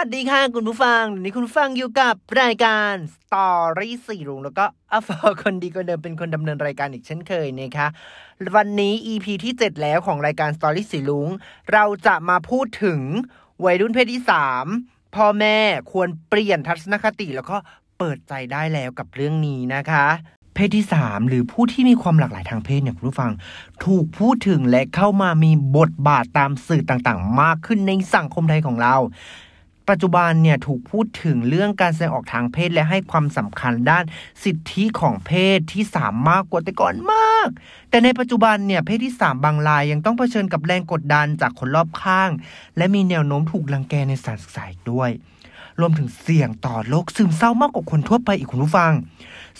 สวัสดีค่ะคุณผู้ฟังวันนี้คุณฟังอยู่กับรายการ Story สีรุ้งแล้วก็อัลฟาคนดีคนเดิมเป็นคนดำเนินรายการอีกเช่นเคยนะคะวันนี้ EP ที่ 7 แล้วของรายการ Story สีรุ้งเราจะมาพูดถึงวัยรุ่นเพศที่ 3 พ่อแม่ควรเปลี่ยนทัศนคติแล้วก็เปิดใจได้แล้วกับเรื่องนี้นะคะ เพศที่ 3 หรือผู้ที่มีความหลากหลายทางเพศเนี่ยคุณผู้ฟัง ถูกพูดถึงและเข้ามามีบทบาทตามสื่อต่างๆ มากขึ้นในสังคมไทยของเรา ปัจจุบันเนี่ยถูกพูดถึงเรื่องการแสดงออกทางเพศและให้ความสำคัญด้านสิทธิของเพศที่สามมากกว่าแต่ก่อนมาก แต่ในปัจจุบันเนี่ยเพศที่สามบางรายยังต้องเผชิญกับแรงกดดันจากคนรอบข้าง และมีแนวโน้มถูกลังแกในสารศึกษาอีกด้วยรวมถึงเสี่ยงต่อโรคซึมเศร้ามากกว่าคนทั่วไปอีกคุณผู้ฟัง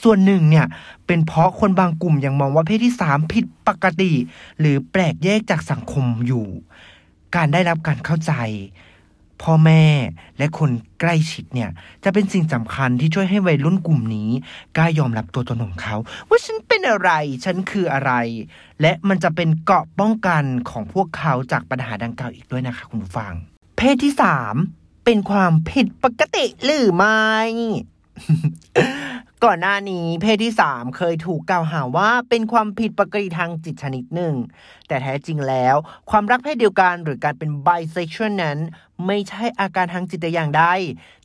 ส่วนหนึ่งเนี่ยเป็นเพราะคนบางกลุ่มยังมองว่าเพศที่สามผิดปกติ หรือแปลกแยกจากสังคมอยู่ การได้รับการเข้าใจ พ่อแม่และคนใกล้ชิดเนี่ย จะเป็นสิ่งสำคัญที่ช่วยให้วัยรุ่นกลุ่มนี้กล้ายอมรับตัวตนของเขา ว่าฉันเป็นอะไร ฉันคืออะไร และมันจะเป็นเกราะป้องกันของพวกเขาจากปัญหาดังกล่าวอีกด้วยนะคะ คุณผู้ฟัง เพศที่สามเป็นความผิดปกติหรือไม่ ก่อนหน้านี้เพศที่ 3 เคยถูกกล่าวหาว่าเป็นความผิดปกติทางจิตชนิดหนึ่ง แต่แท้จริงแล้ว ความรักเพศเดียวกันหรือการเป็นไบเซ็กชวลนั้น ไม่ใช่อาการทางจิตอย่างใด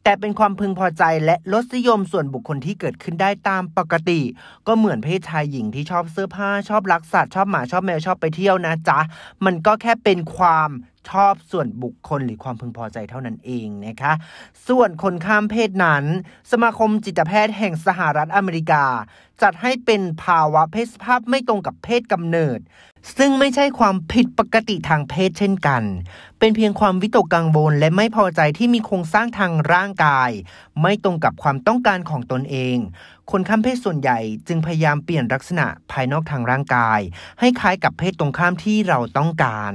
แต่เป็นความพึงพอใจและรสนิยมส่วนบุคคลที่เกิดขึ้นได้ตามปกติ ก็เหมือนเพศชายหญิงที่ชอบเสื้อผ้าชอบรักสัตว์ชอบหมาชอบแมวชอบไปเที่ยวนะจ๊ะมันก็แค่เป็นความ ชอบส่วนบุคคลหรือความพึงพอใจเท่านั้นเองนะคะ ส่วนคนข้ามเพศนั้น สมาคมจิตแพทย์แห่งสหรัฐอเมริกาจัดให้เป็นภาวะเพศสภาพไม่ตรงกับเพศกำเนิด ซึ่งไม่ใช่ความผิดปกติทางเพศเช่นกัน เป็นเพียงความวิตกกังวลและไม่พอใจที่มีโครงสร้างทางร่างกาย ไม่ตรงกับความต้องการของตนเอง คนข้ามเพศส่วนใหญ่จึงพยายามเปลี่ยนลักษณะภายนอกทางร่างกาย ให้คล้ายกับเพศตรงข้ามที่เราต้องการ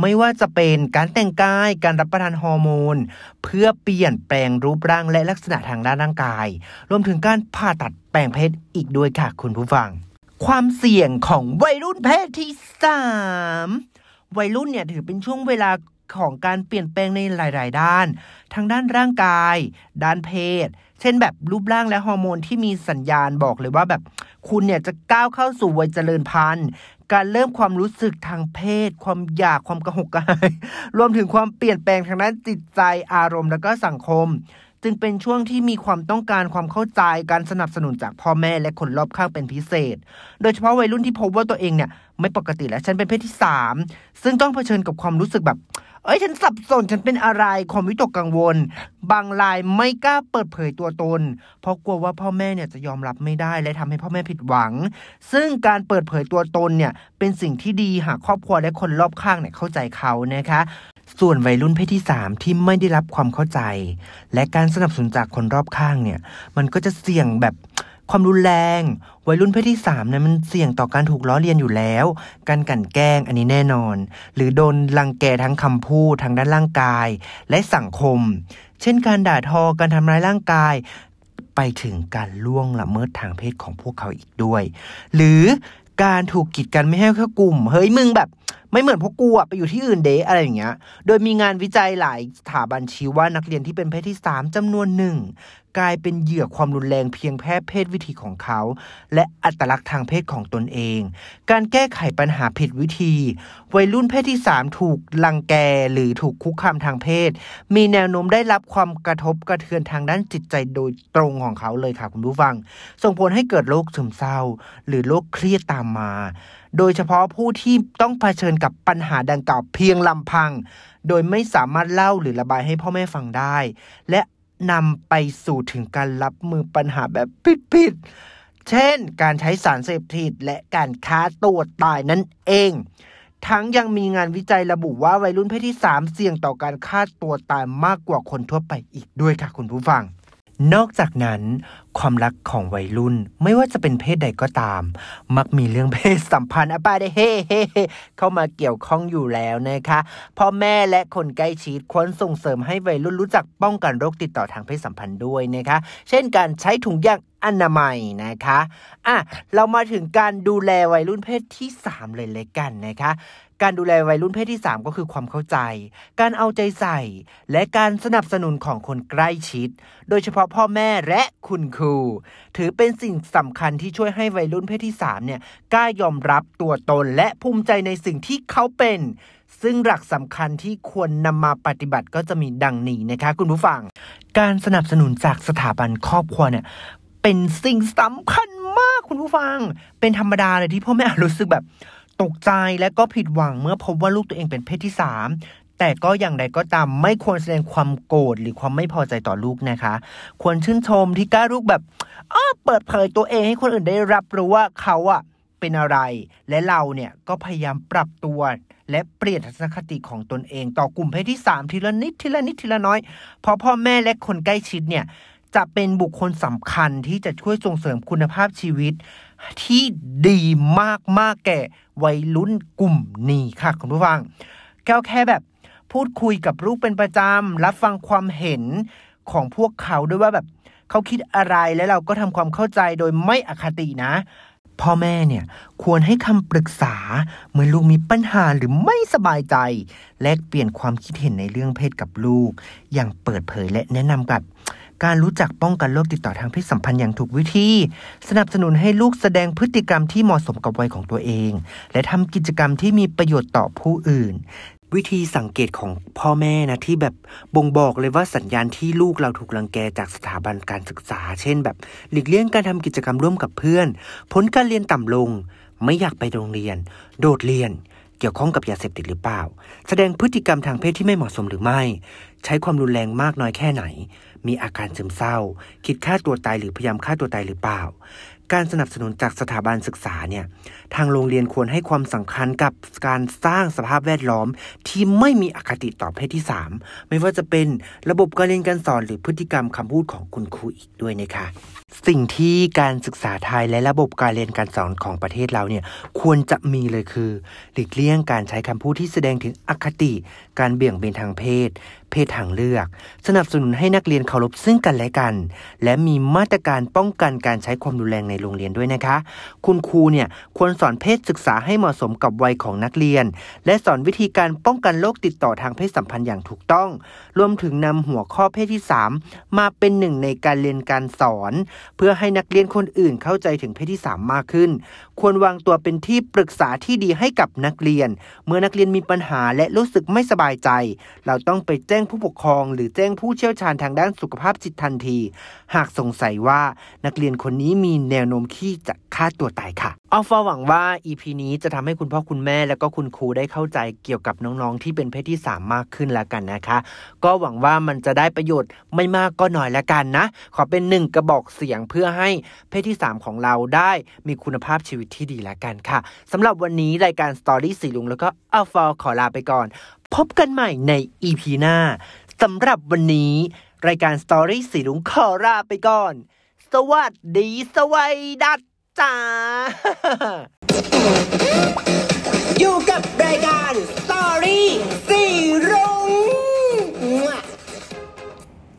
ไม่ว่าจะเป็นการแต่งกาย การรับประทานฮอร์โมน เพื่อเปลี่ยนแปลงรูปร่างและลักษณะทางด้านร่างกาย รวมถึงการผ่าตัดแปลงเพศอีกด้วยค่ะคุณผู้ฟัง ความเสี่ยงของวัยรุ่นเพศที่สามวัยรุ่นเนี่ยถือเป็นช่วงเวลาของการเปลี่ยนแปลงในหลาย ๆ ด้าน ทั้งด้านร่างกาย ด้านเพศ เช่นแบบรูปร่างและฮอร์โมนที่มีสัญญาณบอกเลยว่าแบบคุณเนี่ยจะก้าวเข้าสู่วัยเจริญพันธุ์ การเริ่มความรู้สึกทางเพศ ความอยากความกระหกกระหายรวมถึงความเปลี่ยนแปลงทางด้านจิตใจอารมณ์ และก็สังคม จึงเป็นช่วงที่มีความต้องการความเข้าใจการสนับสนุนจากพ่อแม่และคนรอบข้างเป็นพิเศษ โดยเฉพาะวัยรุ่นที่พบว่าตัวเองเนี่ยไม่ปกติแล้วฉันเป็นเพศที่สามซึ่งต้องเผชิญกับความรู้สึกแบบ เอ้ยฉันสับสนฉันเป็นอะไรความวิตกกังวล บางรายไม่กล้าเปิดเผยตัวตน เพราะกลัวว่าพ่อแม่เนี่ยจะยอมรับไม่ได้ และทำให้พ่อแม่ผิดหวัง ซึ่งการเปิดเผยตัวตนเนี่ยเป็นสิ่งที่ดีหากครอบครัวและคนรอบข้างเนี่ยเข้าใจเขานะคะ ส่วนวัยรุ่นเพศที่ 3 ที่ไม่ได้รับความเข้าใจ และการสนับสนุนจากคนรอบข้างเนี่ย มันก็จะเสี่ยงแบบความรุนแรง วัยรุ่นเพศที่3เนี่ยมันเสี่ยงต่อการถูกล้อเลียนอยู่แล้ว การกลั่นแกล้งอันนี้แน่นอน หรือโดนรังแกทั้งคำพูดทางด้านร่างกาย และสังคม เช่นการด่าทอการทำร้ายร่างกาย ไปถึงการล่วงละเมิดทางเพศของพวกเขาอีกด้วย หรือการถูกกีดกันไม่ให้เข้ากลุ่ม เฮ้ยมึงแบบ ไม่เหมือนพวกกูอะไปอยู่ที่อื่นเดะอะไรอย่างเงี้ย โดยมีงานวิจัยหลายสถาบันชี้ว่านักเรียนที่เป็นเพศที่สามจำนวนหนึ่ง กลายเป็นเหยื่อความรุนแรงเพียงแค่เพศวิธีของเขา และอัตลักษณ์ทางเพศของตนเอง การแก้ไขปัญหาผิดวิธี วัยรุ่นเพศที่สามถูกลังแกหรือถูกคุกคามทางเพศ มีแนวโน้มได้รับความกระทบกระเทือนทางด้านจิตใจโดยตรงของเขาเลยค่ะคุณผู้ฟัง ส่งผลให้เกิดโรคซึมเศร้า หรือโรคเครียดตามมา โดยเฉพาะผู้ที่ต้องเผชิญกับปัญหาดังกล่าวเพียงลำพัง โดยไม่สามารถเล่าหรือระบายให้พ่อแม่ฟังได้ และ นำไปสู่ถึงการรับมือปัญหาแบบผิดๆ เช่น การใช้สารเสพติดและการฆ่าตัวตายนั่นเอง ทั้งยังมีงานวิจัยระบุว่าวัยรุ่นเพศที่ 3 เสี่ยงต่อการฆ่าตัวตายมากกว่าคนทั่วไปอีกด้วยค่ะคุณผู้ฟัง นอกจากนั้นความรักของวัยรุ่นไม่ว่าจะเป็นเพศใดก็ตาม มักมีเรื่องเพศสัมพันธ์อะปาได้เฮ่เฮ่เข้ามาเกี่ยวข้องอยู่แล้วนะคะพ่อแม่และคนใกล้ชิดควรส่งเสริมให้วัยรุ่นรู้จักป้องกันโรคติดต่อทางเพศสัมพันธ์ด้วยนะคะ เช่นการใช้ถุงยางอนามัยนะคะอะเรามาถึงการดูแลวัยรุ่นเพศที่ 3 เลยเลยกันนะคะ การดูแลวัยรุ่นเพศที่ 3 ก็คือความเข้าใจ การเอาใจใส่ และการสนับสนุนของคนใกล้ชิด โดยเฉพาะพ่อแม่และคุณครู ถือเป็นสิ่งสำคัญที่ช่วยให้วัยรุ่นเพศที่ 3 เนี่ยกล้ายอมรับตัวตนและภูมิใจในสิ่งที่เขาเป็น ซึ่งหลักสำคัญที่ควรนำมาปฏิบัติก็จะมีดังนี้นะคะคุณผู้ฟัง การสนับสนุนจากสถาบันครอบครัวเนี่ยเป็นสิ่งสำคัญมากคุณผู้ฟัง เป็นธรรมดาเลยที่พ่อแม่รู้สึกแบบ ตกใจและก็ผิดหวังเมื่อพบว่าลูกตัวเองเป็นเพศที่สามแต่ก็อย่างใดก็ตามไม่ควรแสดงความโกรธหรือความไม่พอใจต่อลูกนะคะ ควรชื่นชมที่กล้าลูกแบบอ้อเปิดเผยตัวเองให้คนอื่นได้รับรู้ว่าเขาอะเป็นอะไร และเราเนี่ยก็พยายามปรับตัว และเปลี่ยนทัศนคติของตนเอง ต่อกลุ่มเพศที่สามทีละนิดทีละนิดทีละน้อย เพราะพ่อแม่และคนใกล้ชิดเนี่ยจะเป็นบุคคลสำคัญที่จะช่วยส่งเสริมคุณภาพชีวิต ที่ดีมากมากแก่วัยรุ่นกลุ่มนี้ค่ะคุณผู้ฟัง แก้วแค่แบบพูดคุยกับลูกเป็นประจำ รับฟังความเห็นของพวกเขาด้วยว่าแบบเขาคิดอะไรแล้วเราก็ทำความเข้าใจโดยไม่อคตินะ พ่อแม่เนี่ยควรให้คำปรึกษาเมื่อลูกมีปัญหาหรือไม่สบายใจ แลกเปลี่ยนความคิดเห็นในเรื่องเพศกับลูก อย่างเปิดเผยและแนะนำกับ การรู้จักป้องกันโรคติดต่อทางเพศสัมพันธ์อย่างถูกวิธี สนับสนุนให้ลูกแสดงพฤติกรรมที่เหมาะสมกับวัยของตัวเอง และทำกิจกรรมที่มีประโยชน์ต่อผู้อื่น วิธีสังเกตของพ่อแม่นะที่แบบบ่งบอกเลยว่าสัญญาณที่ลูกเราถูกลังแกจากสถาบันการศึกษา เช่น แบบหลีกเลี่ยงการทำกิจกรรมร่วมกับเพื่อน ผลการเรียนต่ำลง ไม่อยากไปโรงเรียน โดดเรียน เกี่ยวข้องกับยาเสพติดหรือเปล่า แสดงพฤติกรรมทางเพศที่ไม่เหมาะสมหรือไม่ ใช้ความรุนแรงมากน้อยแค่ไหน มีอาการซึมเศร้า คิดฆ่าตัวตายหรือพยายามฆ่าตัวตายหรือเปล่า การสนับสนุนจากสถาบันศึกษาเนี่ยทางโรงเรียนควรให้ความสำคัญกับการสร้างสภาพแวดล้อมที่ไม่มีอคติต่อเพศที่ 3 ไม่ว่าจะเป็นระบบการเรียนการสอนหรือพฤติกรรมคำพูดของคุณครูอีกด้วยนะคะสิ่งที่การศึกษาไทยและระบบการเรียนการสอนของประเทศเราเนี่ยควรจะมีเลยคือ หลีกเลี่ยงการใช้คำพูดที่แสดงถึงอคติ การเบี่ยงเบนทางเพศ เพศทางเลือก สนับสนุนให้นักเรียนเคารพซึ่งกันและกัน และมีมาตรการป้องกันการใช้ความรุนแรงในโรงเรียนด้วยนะคะ คุณครูเนี่ยควรสอนเพศศึกษาให้เหมาะสมกับวัยของนักเรียน และสอนวิธีการป้องกันโรคติดต่อทางเพศสัมพันธ์อย่างถูกต้อง รวมถึงนำหัวข้อเพศที่ 3 มาเป็นหนึ่งในการเรียนการสอน เพื่อให้นักเรียนคนอื่นเข้าใจถึงเพศที่ 3 มากขึ้น ควรวางตัวเป็นที่ปรึกษาที่ดีให้กับนักเรียน เมื่อนักเรียนมีปัญหาและรู้สึกไม่สบายใจ เราต้องไปแจ้งผู้ปกครอง หรือแจ้งผู้เชี่ยวชาญทางด้านสุขภาพจิตทันที หากสงสัยว่านักเรียนคนนี้มีแนวโน้มที่จะฆ่าตัวตายค่ะอัลฟาหวังว่า EP นี้จะทำให้คุณพ่อคุณแม่และก็คุณครูได้เข้าใจเกี่ยวกับน้องๆที่เป็นเพศที่ 3 มากขึ้นแล้วกันนะคะ ก็หวังว่ามันจะได้ประโยชน์ไม่มากก็น้อยแล้วกันนะ ขอเป็นหนึ่งกระบอกเสียงเพื่อให้เพศที่ 3 ของเราได้มีคุณภาพชีวิตที่ดีแล้วกันค่ะสำหรับวันนี้รายการ Story สีรุ้งแล้วก็อัลฟาขอลาไปก่อน พบกันใหม่ใน EP หน้าสำหรับวันนี้ รายการ Story สีรุ้งขอลาไปก่อน สวัสดีสวัยดัดจ้า อยู่กับรายการ Story สีรุ้ง